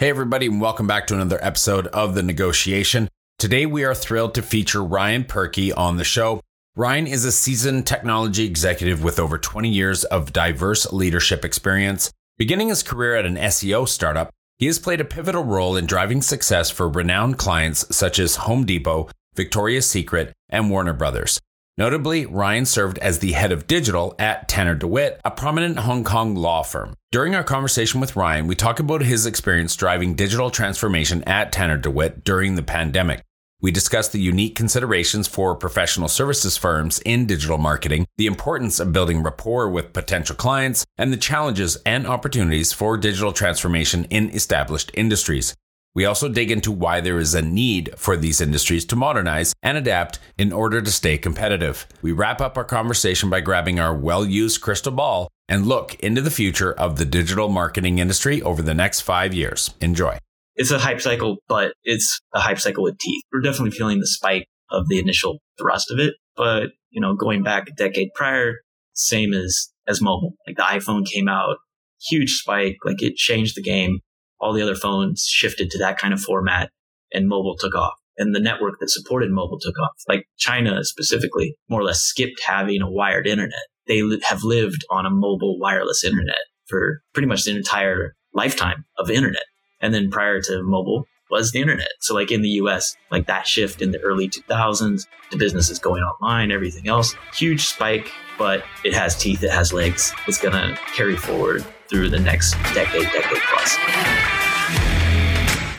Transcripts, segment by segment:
Hey, everybody, and welcome back to another episode of The Negotiation. Today, we are thrilled to feature Ryan Purkey on the show. Ryan is a seasoned technology executive with over 20 years of diverse leadership experience. Beginning his career at an SEO startup, he has played a pivotal role in driving success for renowned clients such as Home Depot, Victoria's Secret, and Warner Brothers. Notably, Ryan served as the head of digital at Tanner DeWitt, a prominent Hong Kong law firm. During our conversation with Ryan, we talk about his experience driving digital transformation at Tanner DeWitt during the pandemic. We discuss the unique considerations for professional services firms in digital marketing, the importance of building rapport with potential clients, and the challenges and opportunities for digital transformation in established industries. We also dig into why there is a need for these industries to modernize and adapt in order to stay competitive. We wrap up our conversation by grabbing our well used crystal ball and look into the future of the digital marketing industry over the next five years. Enjoy. It's a hype cycle, but it's a hype cycle with teeth. We're definitely feeling the spike of the initial thrust of it. But, you know, going back a decade prior, same as, as mobile. Like the iPhone came out, huge spike, like it changed the game all the other phones shifted to that kind of format and mobile took off. And the network that supported mobile took off. Like China specifically, more or less skipped having a wired internet. They have lived on a mobile wireless internet for pretty much the entire lifetime of internet. And then prior to mobile was the internet. So like in the US, like that shift in the early 2000s, the businesses going online, everything else, huge spike, but it has teeth, it has legs. It's going to carry forward through the next decade, decade plus.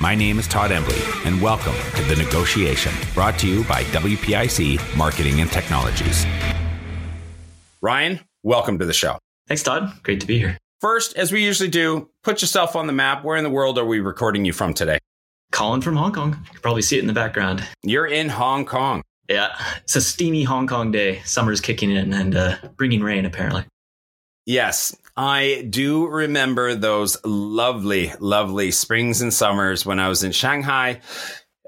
My name is Todd Embley, and welcome to the Negotiation brought to you by WPIC Marketing and Technologies. Ryan, welcome to the show. Thanks, Todd. Great to be here. First, as we usually do, put yourself on the map. Where in the world are we recording you from today? Calling from Hong Kong. You can probably see it in the background. You're in Hong Kong. Yeah, it's a steamy Hong Kong day. Summer's kicking in and uh, bringing rain, apparently. Yes, I do remember those lovely, lovely springs and summers when I was in Shanghai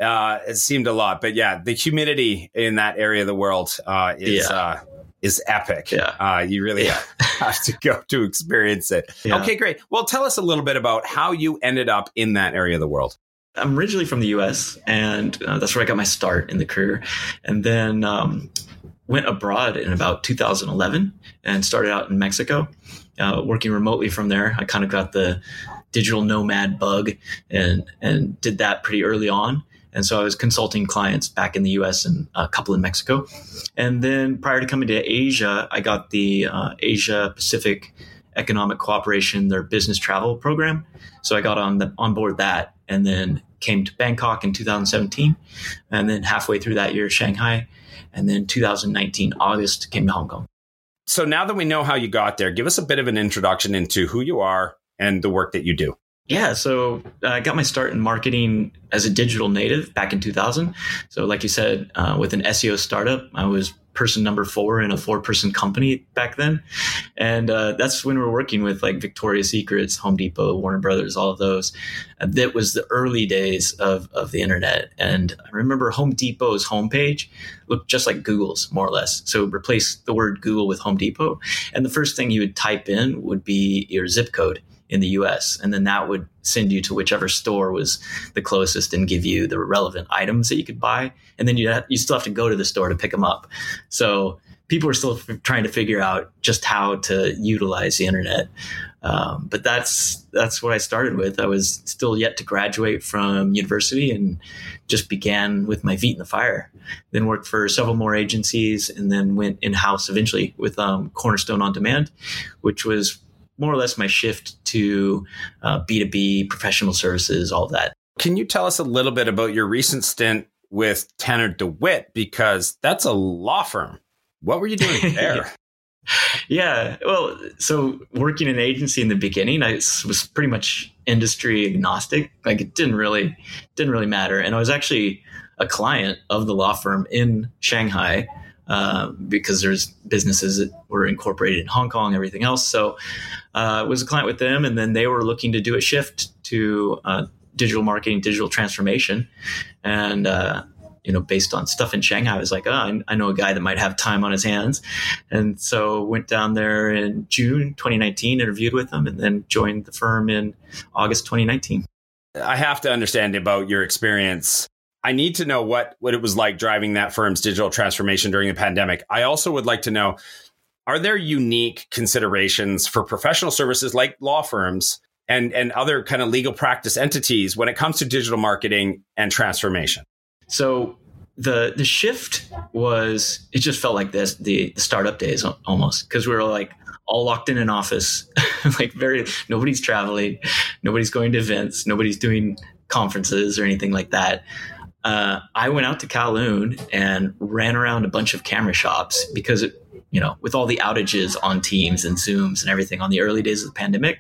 uh, it seemed a lot, but yeah, the humidity in that area of the world uh, is yeah. uh, is epic. Yeah, uh, you really yeah. have to go to experience it. Yeah. Okay, great. Well, tell us a little bit about how you ended up in that area of the world. I'm originally from the U.S., and uh, that's where I got my start in the career, and then um, went abroad in about 2011 and started out in Mexico, uh, working remotely from there. I kind of got the digital nomad bug and and did that pretty early on and so I was consulting clients back in the US and a couple in Mexico. And then prior to coming to Asia, I got the uh, Asia Pacific Economic Cooperation, their business travel program. So I got on the, on board that and then came to Bangkok in 2017. And then halfway through that year, Shanghai. And then 2019, August, came to Hong Kong. So now that we know how you got there, give us a bit of an introduction into who you are and the work that you do. Yeah, so I got my start in marketing as a digital native back in 2000. So, like you said, uh, with an SEO startup, I was person number four in a four person company back then. And uh, that's when we were working with like Victoria's Secrets, Home Depot, Warner Brothers, all of those. Uh, that was the early days of, of the internet. And I remember Home Depot's homepage looked just like Google's, more or less. So replace the word Google with Home Depot. And the first thing you would type in would be your zip code in the US. And then that would send you to whichever store was the closest and give you the relevant items that you could buy. And then you you still have to go to the store to pick them up. So people are still f- trying to figure out just how to utilize the internet. Um, but that's that's what I started with. I was still yet to graduate from university and just began with my feet in the fire. Then worked for several more agencies and then went in house eventually with um, Cornerstone on Demand, which was more or less my shift to uh, B2B, professional services, all that. Can you tell us a little bit about your recent stint with Tanner DeWitt? Because that's a law firm. What were you doing there? yeah, well, so working in an agency in the beginning, I was pretty much industry agnostic. Like it didn't really didn't really matter, and I was actually a client of the law firm in Shanghai uh, because there's businesses that were incorporated in Hong Kong, everything else. So uh, was a client with them, and then they were looking to do a shift to uh, digital marketing, digital transformation, and uh, you know, based on stuff in Shanghai, I was like, oh, I, I, know a guy that might have time on his hands, and so went down there in June 2019, interviewed with them, and then joined the firm in August 2019. I have to understand about your experience I need to know what what it was like driving that firm's digital transformation during the pandemic. I also would like to know are there unique considerations for professional services like law firms and and other kind of legal practice entities when it comes to digital marketing and transformation? So the the shift was it just felt like this the, the startup days almost because we were like all locked in an office like very nobody's traveling nobody's going to events nobody's doing conferences or anything like that uh, I went out to Kowloon and ran around a bunch of camera shops because, it, you know, with all the outages on Teams and Zooms and everything on the early days of the pandemic,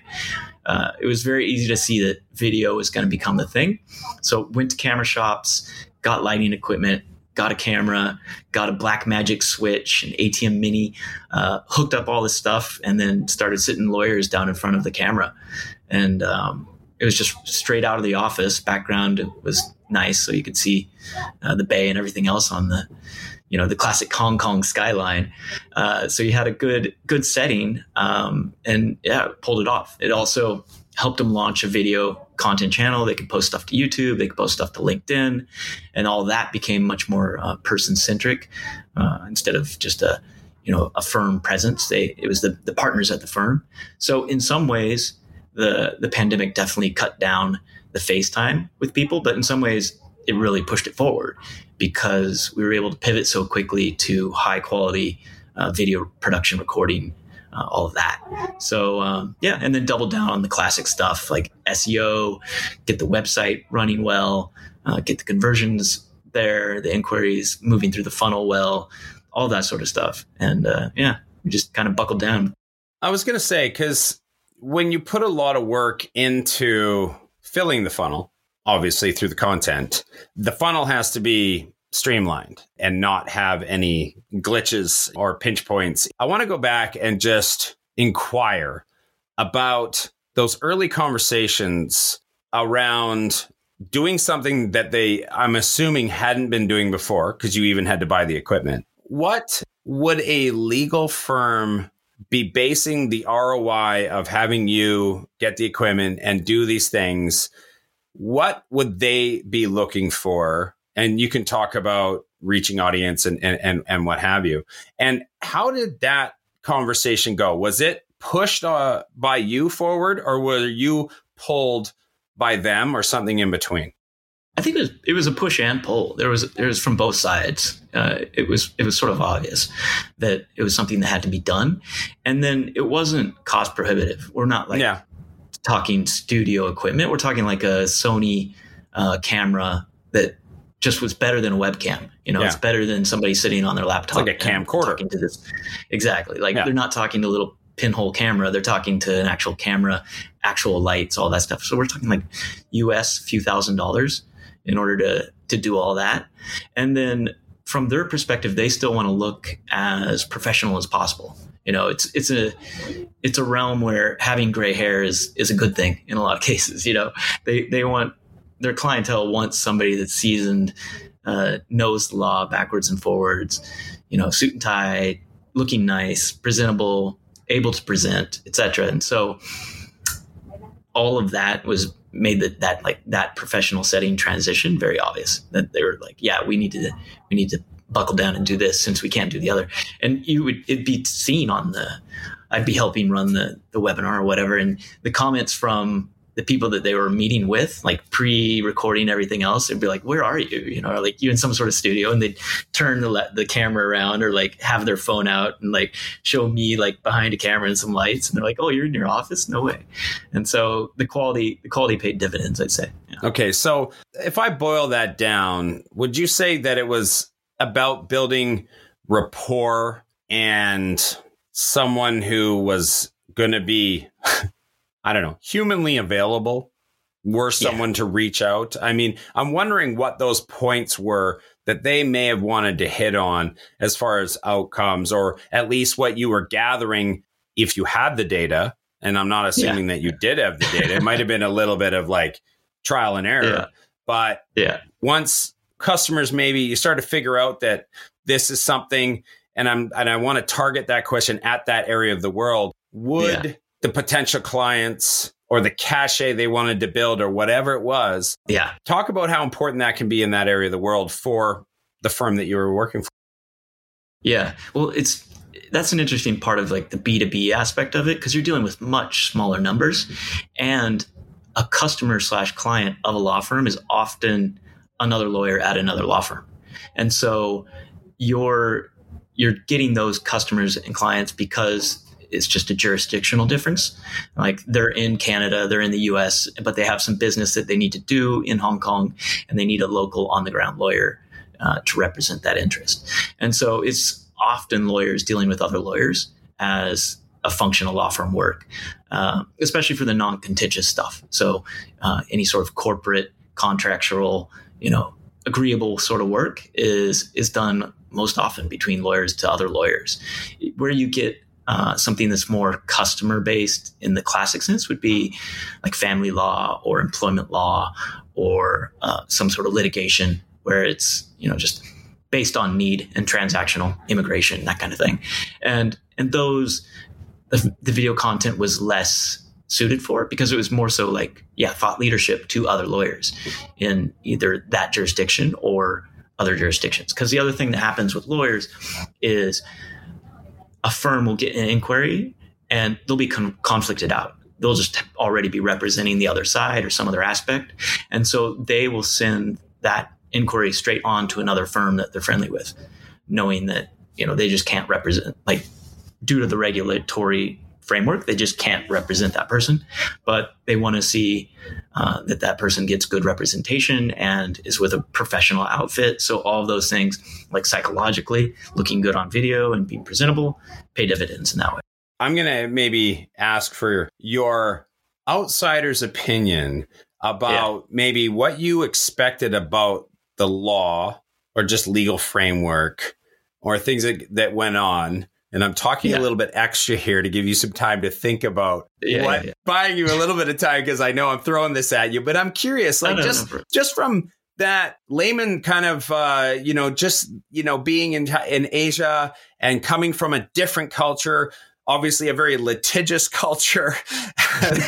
uh, it was very easy to see that video was going to become the thing. So went to camera shops, got lighting equipment, got a camera, got a Blackmagic switch, an ATEM Mini, uh, hooked up all this stuff, and then started sitting lawyers down in front of the camera. And um, it was just straight out of the office. Background was nice, so you could see uh, the bay and everything else on the, you know, the classic Hong Kong skyline. Uh, so you had a good good setting, um, and yeah, pulled it off. It also helped them launch a video content channel. They could post stuff to YouTube, they could post stuff to LinkedIn, and all that became much more uh, person centric uh, instead of just a you know a firm presence. They it was the the partners at the firm. So in some ways the the pandemic definitely cut down the FaceTime with people, but in some ways it really pushed it forward because we were able to pivot so quickly to high quality uh, video production recording uh, all of that. So um, yeah and then double down on the classic stuff like seo get the website running well uh, get the conversions there the inquiries moving through the funnel well all that sort of stuff. And uh, yeah we just kind of buckled down. I was going to say because when you put a lot of work into filling the funnel, obviously through the content, the funnel has to be streamlined and not have any glitches or pinch points. I want to go back and just inquire about those early conversations around doing something that they, I'm assuming, hadn't been doing before because you even had to buy the equipment. What would a legal firm be basing the ROI of having you get the equipment and do these things, what would they be looking for? And you can talk about reaching audience and, and, and, and what have you. And how did that conversation go? Was it pushed uh, by you forward or were you pulled by them or something in between? I think it was it was a push and pull. There was there was from both sides. Uh, it was it was sort of obvious that it was something that had to be done, and then it wasn't cost prohibitive. We're not like yeah. talking studio equipment. We're talking like a Sony uh, camera that just was better than a webcam. You know, yeah. it's better than somebody sitting on their laptop, it's like a camcorder. Talking to this, exactly. Like yeah. they're not talking to little pinhole camera. They're talking to an actual camera, actual lights, all that stuff. So we're talking like US few thousand dollars in order to to do all that. And then from their perspective, they still want to look as professional as possible. You know, it's it's a it's a realm where having gray hair is is a good thing in a lot of cases. You know, they they want their clientele wants somebody that's seasoned, uh, knows the law backwards and forwards. You know, suit and tie, looking nice, presentable, able to present, etc. And so all of that was made that that like that professional setting transition very obvious that they were like yeah we need to we need to buckle down and do this since we can't do the other. And you would it'd be seen on the i'd be helping run the the webinar or whatever and the comments from the people that they were meeting with, like pre-recording everything else, they'd be like, "Where are you?" You know, or like you in some sort of studio, and they'd turn the the camera around or like have their phone out and like show me like behind a camera and some lights, and they're like, "Oh, you're in your office? No way!" And so the quality the quality paid dividends, I'd say. Yeah. Okay, so if I boil that down, would you say that it was about building rapport and someone who was going to be I don't know, humanly available were someone yeah. to reach out. I mean, I'm wondering what those points were that they may have wanted to hit on as far as outcomes, or at least what you were gathering if you had the data. And I'm not assuming yeah. that you did have the data. It might have been a little bit of like trial and error. Yeah. But yeah. once customers maybe you start to figure out that this is something and I'm and I want to target that question at that area of the world, would the potential clients or the cachet they wanted to build or whatever it was. Yeah. Talk about how important that can be in that area of the world for the firm that you were working for. Yeah. Well, it's that's an interesting part of like the B2B aspect of it because you're dealing with much smaller numbers and a customer slash client of a law firm is often another lawyer at another law firm. And so you're you're getting those customers and clients because it's just a jurisdictional difference. Like they're in Canada, they're in the US, but they have some business that they need to do in Hong Kong and they need a local on the ground lawyer uh, to represent that interest. And so it's often lawyers dealing with other lawyers as a functional law firm work, uh, especially for the non contentious stuff. So uh, any sort of corporate, contractual, you know, agreeable sort of work is is done most often between lawyers to other lawyers. Where you get uh, something that's more customer based in the classic sense would be like family law or employment law or uh, some sort of litigation where it's you know just based on need and transactional immigration that kind of thing. And and those the, the video content was less suited for it because it was more so like yeah thought leadership to other lawyers in either that jurisdiction or other jurisdictions. Because the other thing that happens with lawyers is a firm will get an inquiry and they'll be con- conflicted out. They'll just already be representing the other side or some other aspect. And so they will send that inquiry straight on to another firm that they're friendly with, knowing that, you know, they just can't represent, like, due to the regulatory framework, they just can't represent that person. But they want to see uh, that that person gets good representation and is with a professional outfit. So all of those things, like psychologically, looking good on video and being presentable, pay dividends in that way. I'm gonna maybe ask for your outsider's opinion about yeah. maybe what you expected about the law or just legal framework or things that, that went on and I'm talking yeah. a little bit extra here to give you some time to think about yeah, what, yeah, buying you a little bit of time because I know I'm throwing this at you, but I'm curious, like just just from that layman kind of uh, you know just you know being in in Asia and coming from a different culture obviously a very litigious culture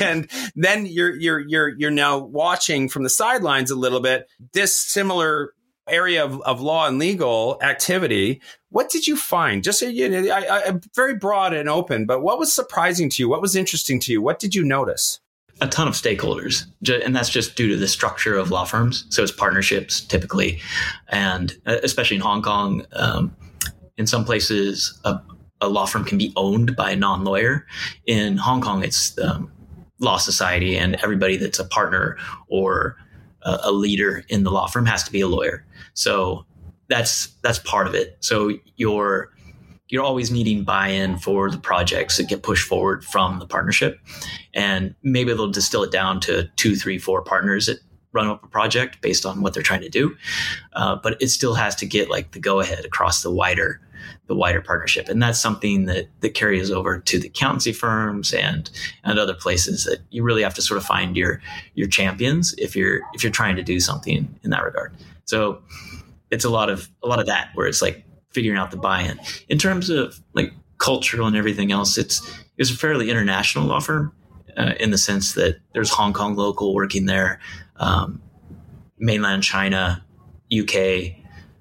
and then you're you're you're you're now watching from the sidelines a little bit this similar area of, of law and legal activity. What did you find? Just you know, I, I, very broad and open, but what was surprising to you? What was interesting to you? What did you notice? A ton of stakeholders, and that's just due to the structure of law firms. So it's partnerships typically, and uh, especially in Hong Kong, um, in some places, a, a, law firm can be owned by a non-lawyer. In Hong Kong, it's um, law society, and everybody that's a partner or a, a leader in the law firm has to be a lawyer. So that's that's part of it. So you're you're always needing buy-in for the projects that get pushed forward from the partnership, and maybe they'll distill it down to two, three, four partners that run up a project based on what they're trying to do. Uh, but it still has to get like the go-ahead across the wider the wider partnership, and that's something that that carries over to the accountancy firms and and other places that you really have to sort of find your your champions if you're if you're trying to do something in that regard. So it's a lot of a lot of that where it's like figuring out the buy-in. In terms of like cultural and everything else, it's it's a fairly international law firm. uh, in the sense that there's Hong Kong local working there, um, mainland China, UK,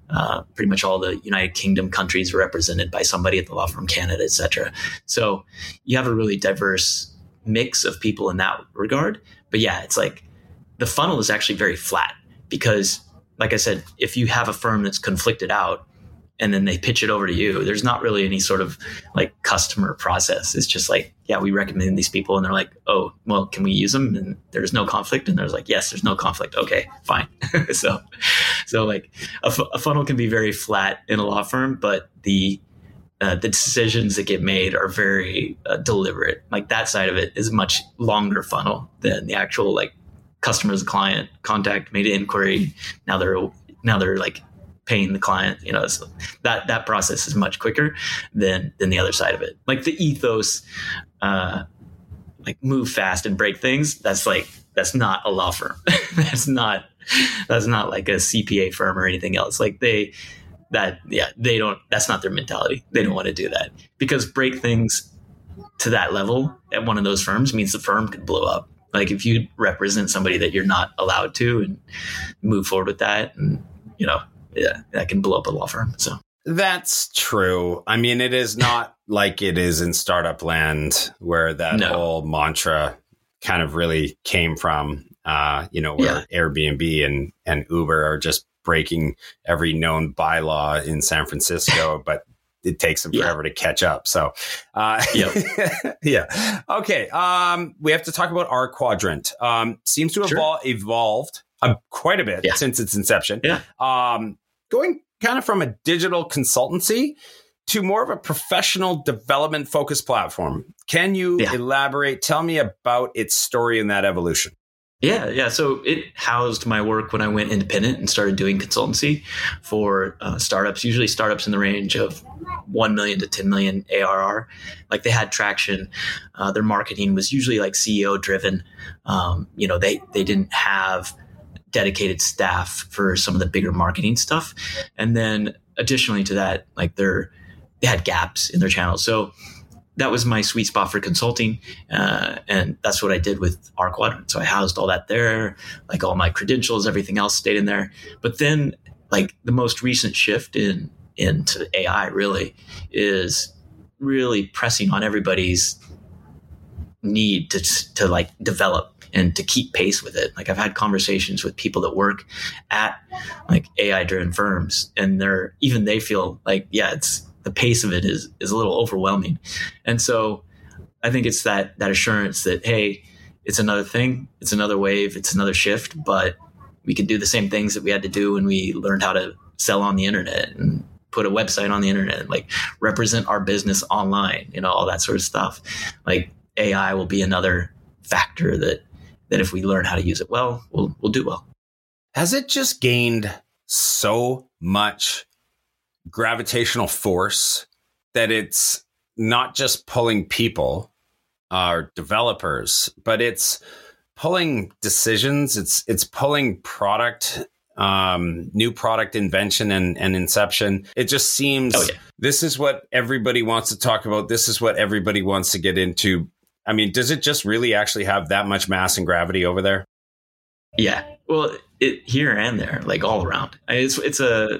uh, pretty much all the United Kingdom countries represented by somebody at the law firm, Canada, etc. So you have a really diverse mix of people in that regard. But yeah, it's like the funnel is actually very flat because, like I said, if you have a firm that's conflicted out, and then they pitch it over to you. There's not really any sort of like customer process. It's just like, yeah, we recommend these people, and they're like, oh, well, can we use them? And there's no conflict, and there's like, yes, there's no conflict. Okay, fine. so, so like a, f- a funnel can be very flat in a law firm, but the uh, the decisions that get made are very uh, deliberate. Like that side of it is much longer funnel than the actual like customers, client contact, made an inquiry. Now they're now they're like paying the client. You know, so that that process is much quicker than than the other side of it. Like the ethos, uh, like move fast and break things. That's like that's not a law firm. that's not that's not like a CPA firm or anything else. Like they that yeah they don't that's not their mentality. They don't want to do that because break things to that level at one of those firms means the firm could blow up. Like if you represent somebody that you're not allowed to and move forward with that and you know yeah, that can blow up a law firm. So that's true. I mean, it is not like it is in startup land where that no. whole mantra kind of really came from. Uh, you know, where yeah. Airbnb and and Uber are just breaking every known bylaw in San Francisco, but it takes them forever yeah. to catch up. So, uh, yep. yeah. Okay. Um, we have to talk about R Quadrant. Um, seems to have sure. evolved uh, quite a bit yeah. since its inception. Yeah. Um, going kind of from a digital consultancy to more of a professional development focused platform. Can you yeah. elaborate? Tell me about its story and that evolution. Yeah, yeah. So it housed my work when I went independent and started doing consultancy for uh, startups, usually startups in the range of 1 million to 10 million ARR. Like they had traction. Uh, their marketing was usually like CEO driven. Um, you know, they, they didn't have dedicated staff for some of the bigger marketing stuff. And then additionally to that, like they're, they had gaps in their channels. So that was my sweet spot for consulting. Uh, and that's what I did with R Quadrant. So I housed all that there, like all my credentials, everything else stayed in there. But then like the most recent shift in, into AI really is really pressing on everybody's need to, to like develop and to keep pace with it. Like I've had conversations with people that work at like AI driven firms and they're even they feel like, yeah, it's the pace of it is is a little overwhelming. And so I think it's that that assurance that, hey, it's another thing, it's another wave, it's another shift, but we can do the same things that we had to do when we learned how to sell on the internet and put a website on the internet, like represent our business online, you know, all that sort of stuff. Like AI will be another factor that that if we learn how to use it well, we'll we'll do well. Has it just gained so much gravitational force that it's not just pulling people or uh, developers, but it's pulling decisions. It's it's pulling product, um, new product invention and, and inception. It just seems oh, yeah. this is what everybody wants to talk about. This is what everybody wants to get into. I mean, does it just really actually have that much mass and gravity over there? Yeah. Well, it here and there, like all around. It's it's a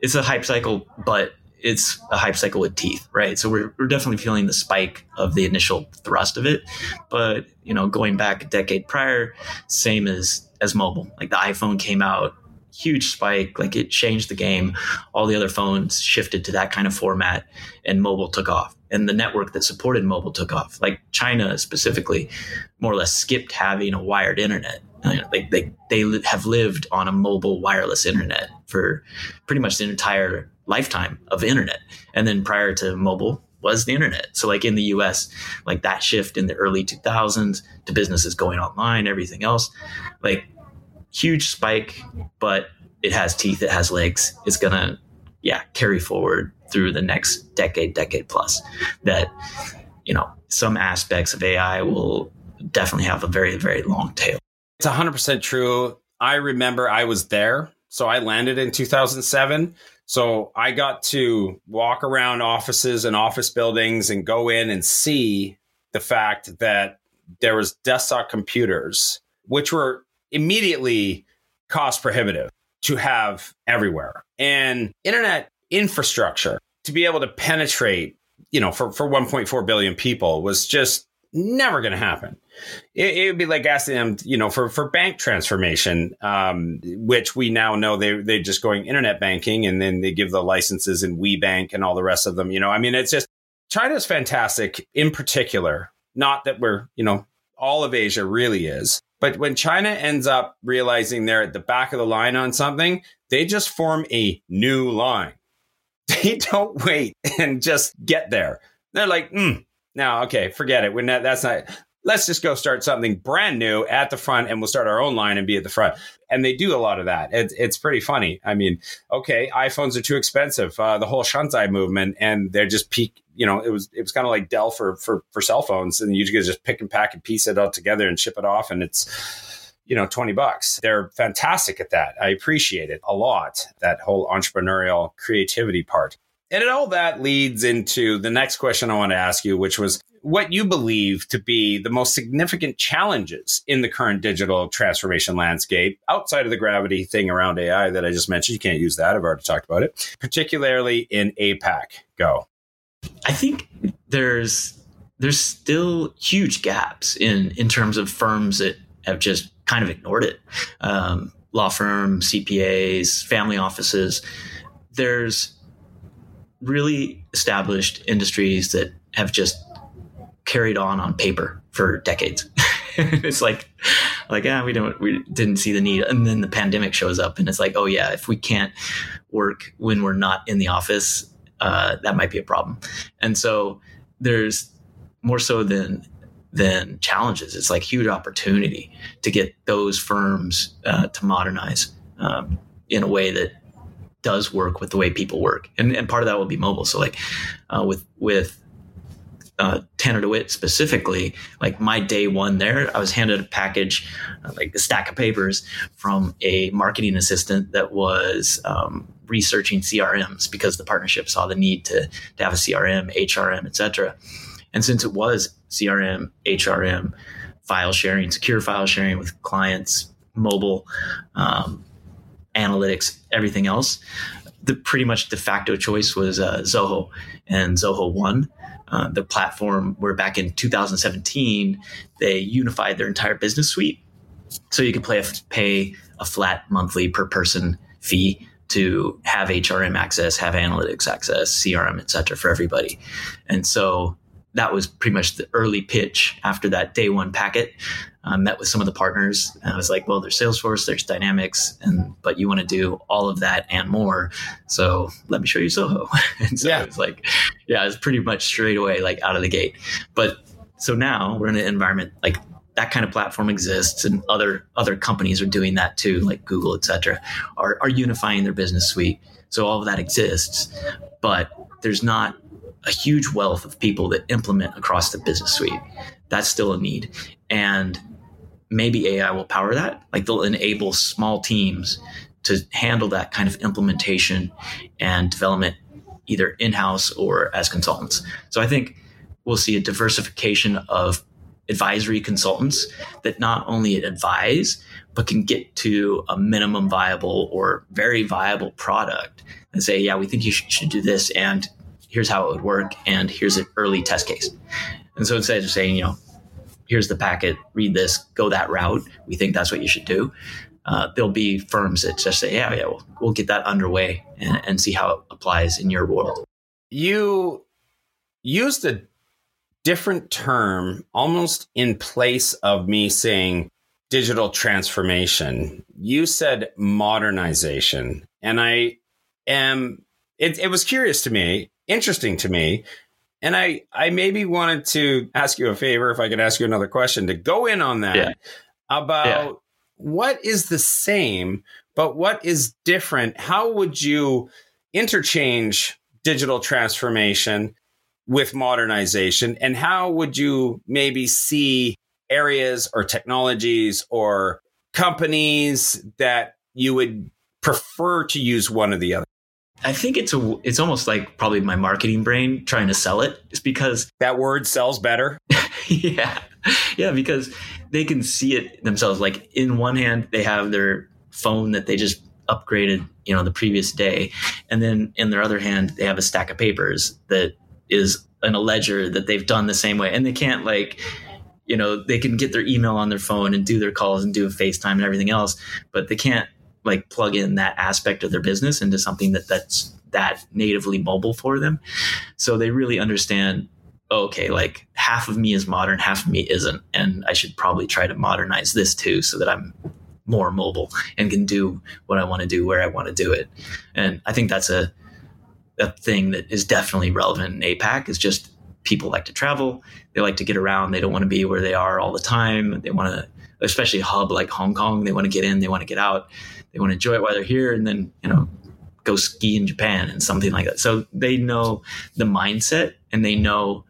it's a hype cycle, but it's a hype cycle with teeth, right? So we're we're definitely feeling the spike of the initial thrust of it, but you know, going back a decade prior, same as as mobile. Like the iPhone came out, huge spike, like it changed the game. All the other phones shifted to that kind of format, and mobile took off and the network that supported mobile took off. Like China specifically, more or less skipped having a wired internet. Like they, they have lived on a mobile wireless internet for pretty much the entire lifetime of internet. And then prior to mobile was the internet. So like in the US, like that shift in the early 2000s to businesses going online, everything else, like huge spike, but it has teeth, it has legs. It's going to yeah, carry forward through the next decade, decade plus. That, you know, some aspects of AI will definitely have a very, very long tail. It's 100% true. I remember I was there. So I landed in 2007. So I got to walk around offices and office buildings and go in and see the fact that there was desktop computers, which were immediately cost prohibitive to have everywhere. And internet infrastructure to be able to penetrate, you know, for, for 1.4 billion people was just never going to happen. It, it, would be like asking them, you know, for, for bank transformation, um, which we now know they, they're just going internet banking and then they give the licenses in WeBank and all the rest of them. You know, I mean, it's just China's fantastic in particular. Not that we're, you know, all of Asia really is. But when China ends up realizing they're at the back of the line on something, they just form a new line. They don't wait and just get there. They're like, mm, no, okay, forget it. We're not, that's not, let's just go start something brand new at the front and we'll start our own line and be at the front. And they do a lot of that. It's, it's pretty funny. I mean, okay, iPhones are too expensive. Uh, the whole Shanzhai movement, and they're just peak. You know, it was it was kind of like Dell for for for cell phones, and you could just pick and pack and piece it all together and ship it off, and it's you know 20 bucks they're fantastic at that i appreciate it a lot that whole entrepreneurial creativity part and all that leads into the next question I want to ask you, which was what you believe to be the most significant challenges in the current digital transformation landscape outside of the gravity thing around AI that I just mentioned. You can't use that. I've already talked about it, particularly in APAC. Go. I think there's there's still huge gaps in in terms of firms that have just kind of ignored it. Um, law firms, CPAs, family offices. There's really established industries that have just carried on on paper for decades. it's like, like, yeah, we don't, we didn't see the need. And then the pandemic shows up and it's like, oh yeah, if we can't work when we're not in the office, uh, that might be a problem. And so there's more so than, than challenges. It's like huge opportunity to get those firms uh, to modernize um, in a way that does work with the way people work, and and part of that will be mobile. So like uh, with with uh, Tanner DeWitt specifically, like my day one there, I was handed a package, uh, like a stack of papers from a marketing assistant that was um, researching CRMs because the partnership saw the need to, to have a CRM, HRM, etc. And since it was CRM, HRM, file sharing, secure file sharing with clients, mobile, um, analytics, everything else, the pretty much de facto choice was uh, Zoho and Zoho One. Uh, the platform where back in 2017 they unified their entire business suite, so you could a, pay a flat monthly per person fee to have HRM access, have analytics access, CRM, et cetera, for everybody. And so that was pretty much the early pitch after that day one packet. I met with some of the partners. And I was like, well, there's Salesforce, there's Dynamics, and but you want to do all of that and more. So let me show you Zoho. and so yeah. it's like, yeah, it's pretty much straight away, like out of the gate. But so now we're in an environment like that kind of platform exists and other other companies are doing that too, like Google, et cetera, are, are unifying their business suite. So all of that exists, but there's not a huge wealth of people that implement across the business suite. That's still a need. And maybe AI will power that. Like they'll enable small teams to handle that kind of implementation and development either in-house or as consultants. So I think we'll see a diversification of advisory consultants that not only advise but can get to a minimum viable or very viable product and say, yeah, we think you should do this and here's how it would work, and here's an early test case. And so instead of saying, you know, here's the packet, read this, go that route, we think that's what you should do. Uh, there'll be firms that just say, yeah, yeah, we'll, we'll get that underway and, and see how it applies in your world. You used a different term almost in place of me saying digital transformation. You said modernization. And I am, it, it was curious to me interesting to me. And I, I maybe wanted to ask you a favor, if I could ask you another question, to go in on that yeah. about yeah. what is the same, but what is different? How would you interchange digital transformation with modernization? And how would you maybe see areas or technologies or companies that you would prefer to use one or the other? I think it's a it's almost like probably my marketing brain trying to sell it. It's because that word sells better. yeah. yeah, because they can see it themselves. Like in one hand, they have their phone that they just upgraded, you know, the previous day, and then in their other hand, they have a stack of papers that is in a ledger that they've done the same way, and they can't like. You know, they can get their email on their phone and do their calls and do a FaceTime and everything else, but they can't like plug in that aspect of their business into something that that's that natively mobile for them. So they really understand okay, like half of me is modern, half of me isn't. And I should probably try to modernize this too so that I'm more mobile and can do what I want to do where I want to do it. And I think that's a a thing that is definitely relevant in APAC is just people like to travel. They like to get around. They don't want to be where they are all the time. They want to, especially a hub like Hong Kong, they want to get in, they want to get out, they want to enjoy it while they're here and then, you know, go ski in Japan and something like that. So they know the mindset and they know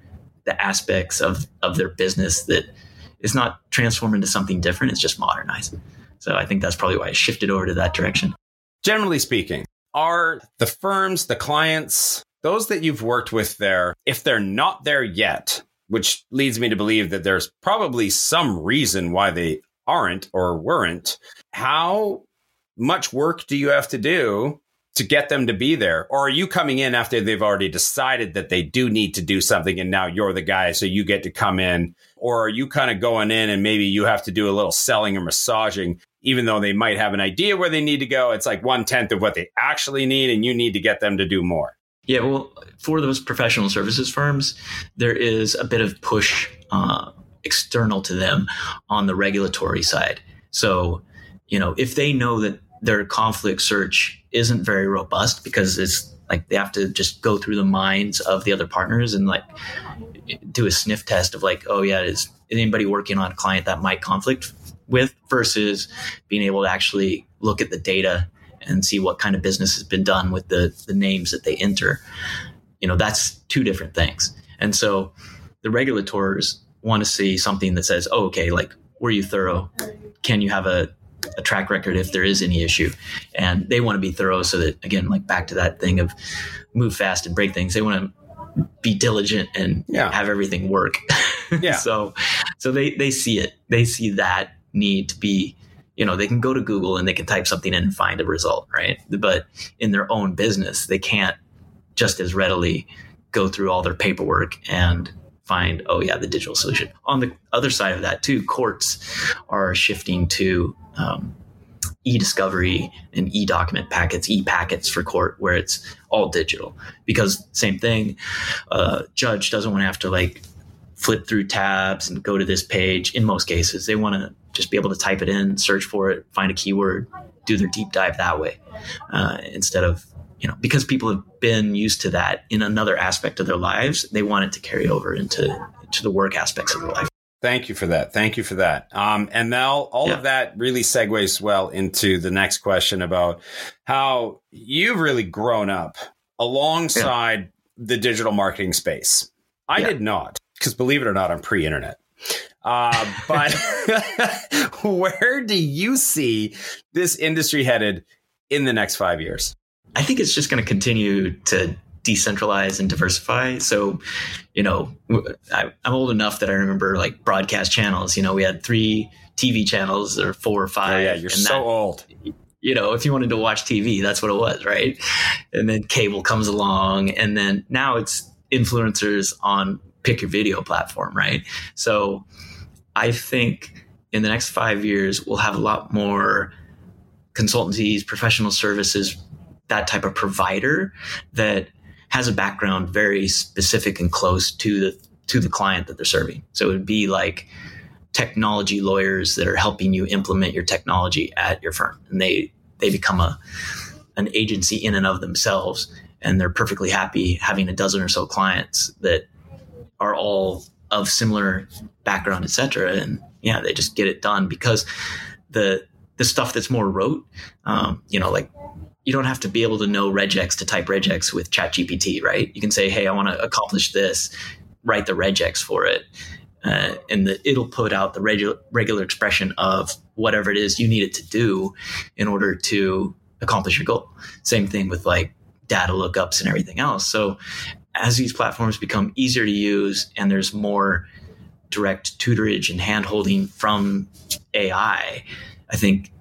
the aspects of of their business that is not transformed into something different. It's just modernized. So I think that's probably why I shifted over to that direction. Generally speaking, are the firms, the clients, those that you've worked with there, if they're not there yet, which leads me to believe that there's probably some reason why they aren't or weren't, how much work do you have to do to get them to be there? Or are you coming in after they've already decided that they do need to do something and now you're the guy, so you get to come in? Or are you kind of going in and maybe you have to do a little selling or massaging, even though they might have an idea where they need to go? It's like one tenth of what they actually need, and you need to get them to do more. Yeah, well, for those professional services firms, there is a bit of push uh, external to them on the regulatory side. So, you know, if they know that their conflict search isn't very robust because it's like they have to just go through the minds of the other partners and like do a sniff test of like, oh yeah, is anybody working on a client that might conflict with versus being able to actually look at the data and see what kind of business has been done with the the names that they enter. You know, that's two different things. And so the regulators want to see something that says, oh, okay, like were you thorough? Can you have a a track record if there is any issue. And they want to be thorough so that, again, like back to that thing of move fast and break things, they want to be diligent and yeah. have everything work. Yeah. so, so they, they see it. They see that need to be, you know, they can go to Google and they can type something in and find a result, right? But in their own business, they can't just as readily go through all their paperwork and find, oh yeah, the digital solution. On the other side of that too, courts are shifting to um, e-discovery and e-document packets, e-packets for court, where it's all digital. Because same thing, uh, judge doesn't want to have to like flip through tabs and go to this page. In most cases, they want to just be able to type it in, search for it, find a keyword, do their deep dive that way, uh, instead of you know because people have been used to that in another aspect of their lives. They want it to carry over into to the work aspects of their life. Thank you for that. Thank you for that. Um, and now all yeah. of that really segues well into the next question about how you've really grown up alongside yeah. the digital marketing space. I yeah. did not, because believe it or not, I'm pre internet. Uh, but where do you see this industry headed in the next five years? I think it's just going to continue to decentralize and diversify. So, you know, I, am old enough that I remember like broadcast channels. You know, we had three TV channels or four or oh, five. Oh, yeah, you're so that, old. You know, if you wanted to watch TV, that's what it was, right? And then cable comes along, and then now it's influencers on pick your video platform, right? So, I think in the next five years we'll have a lot more consultancies, professional services, that type of provider that has a background very specific and close to the to the client that they're serving. So it would be like technology lawyers that are helping you implement your technology at your firm, and they they become a an agency in and of themselves, and they're perfectly happy having a dozen or so clients that are all of similar background, etc. And yeah, they just get it done because the the stuff that's more rote, um, you know, like you don't have to be able to know regex to type regex with ChatGPT, right? You can say, "Hey, I want to accomplish this." Write the regex for it, uh, and the, it'll put out the regular regular expression of whatever it is you need it to do in order to accomplish your goal. Same thing with like data lookups and everything else. So, as these platforms become easier to use and there's more direct tutorage and handholding from AI, I think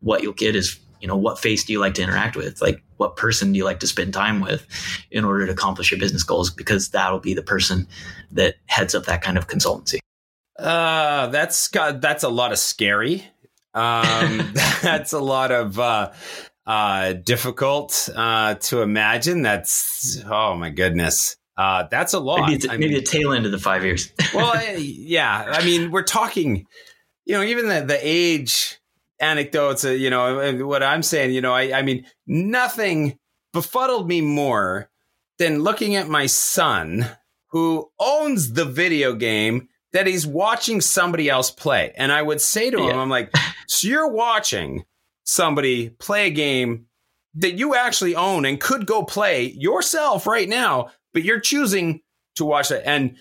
what you'll get is, you know, what face do you like to interact with? Like, what person do you like to spend time with in order to accomplish your business goals? Because that'll be the person that heads up that kind of consultancy. Uh, that's got, that's a lot of scary. Um, that's a lot of, uh, uh, difficult, uh, to imagine. That's, oh my goodness. Uh, that's a lot. Maybe, maybe mean, the tail end of the five years. well, yeah. I mean, we're talking, you know, even the, the age anecdotes, uh, you know, what I'm saying, you know, I, I mean, nothing befuddled me more than looking at my son who owns the video game that he's watching somebody else play. And I would say to him, yeah. I'm like, so you're watching somebody play a game that you actually own and could go play yourself right now, but you're choosing to watch it. And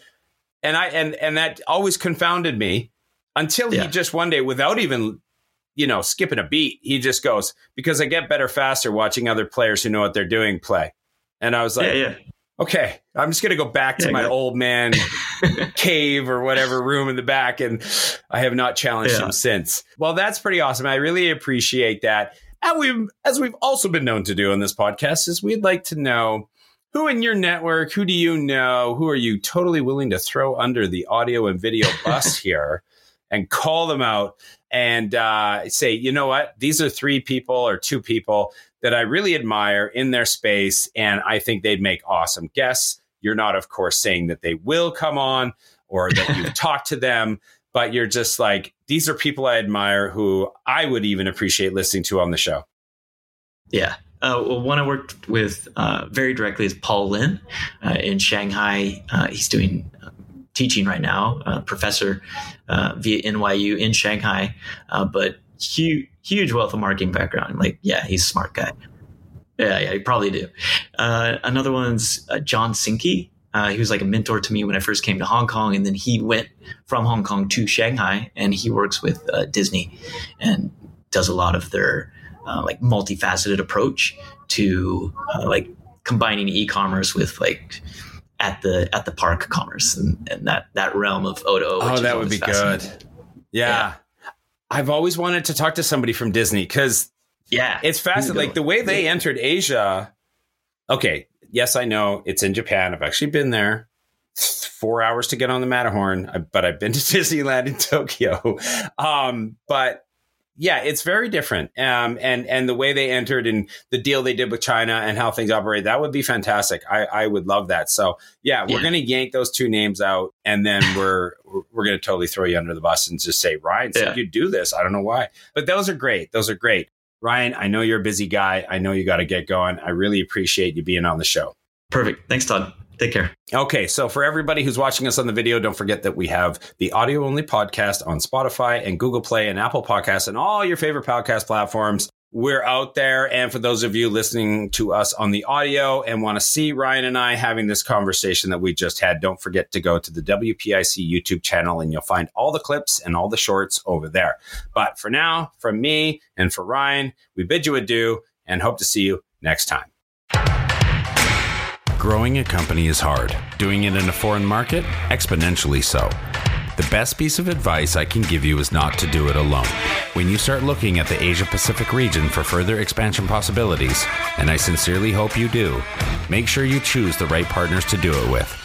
and I and and that always confounded me until yeah. he just one day, without even you know skipping a beat, he just goes because I get better faster watching other players who know what they're doing play. And I was like, yeah, yeah. okay, I'm just gonna go back to my old man cave or whatever room in the back, and I have not challenged him since. Well, that's pretty awesome. I really appreciate that. And we, as we've also been known to do on this podcast, is we'd like to know who in your network, who do you know, who are you totally willing to throw under the audio and video bus here and call them out and uh, say, you know what, these are three people or two people that I really admire in their space, and I think they'd make awesome guests. You're not, of course, saying that they will come on or that you talk to them, but you're just like, these are people I admire who I would even appreciate listening to on the show. Yeah, uh, well, one I worked with uh, very directly is Paul Lin uh, in Shanghai. Uh, he's doing teaching right now, professor uh, via NYU in Shanghai, but huge, huge wealth of marketing background. Like, yeah, he's a smart guy. Yeah, yeah, you probably do. another one's John Sinke. he was like a mentor to me when I first came to Hong Kong, and then he went from Hong Kong to Shanghai, and he works with Disney and does a lot of their uh, like multifaceted approach to uh, like combining e-commerce with like at the at the park commerce and, and that that realm of O to O. Oh, that would be good. Yeah. yeah. I've always wanted to talk to somebody from Disney because yeah, it's fascinating. Like the way they entered Asia. Okay, yes, I know it's in Japan. I've actually been there. Four hours to get on the Matterhorn, but I've been to Disneyland in Tokyo. Um, but yeah, it's very different. Um, and and the way they entered and the deal they did with China and how things operate, that would be fantastic. I, I would love that. So yeah, we're yeah. gonna yank those two names out, and then we're we're gonna totally throw you under the bus and just say Ryan said yeah. you do this. I don't know why, but those are great. Those are great. Ryan, I know you're a busy guy. I know you got to get going. I really appreciate you being on the show. Perfect. Thanks, Todd. Take care. Okay, so for everybody who's watching us on the video, don't forget that we have the audio only podcast on Spotify and Google Play and Apple Podcasts and all your favorite podcast platforms. We're out there. And for those of you listening to us on the audio and want to see Ryan and I having this conversation that we just had, don't forget to go to the WPIC YouTube channel and you'll find all the clips and all the shorts over there. But for now, from me and for Ryan, we bid you adieu and hope to see you next time. Growing a company is hard. Doing it in a foreign market, exponentially so. The best piece of advice I can give you is not to do it alone. When you start looking at the Asia Pacific region for further expansion possibilities, and I sincerely hope you do, make sure you choose the right partners to do it with.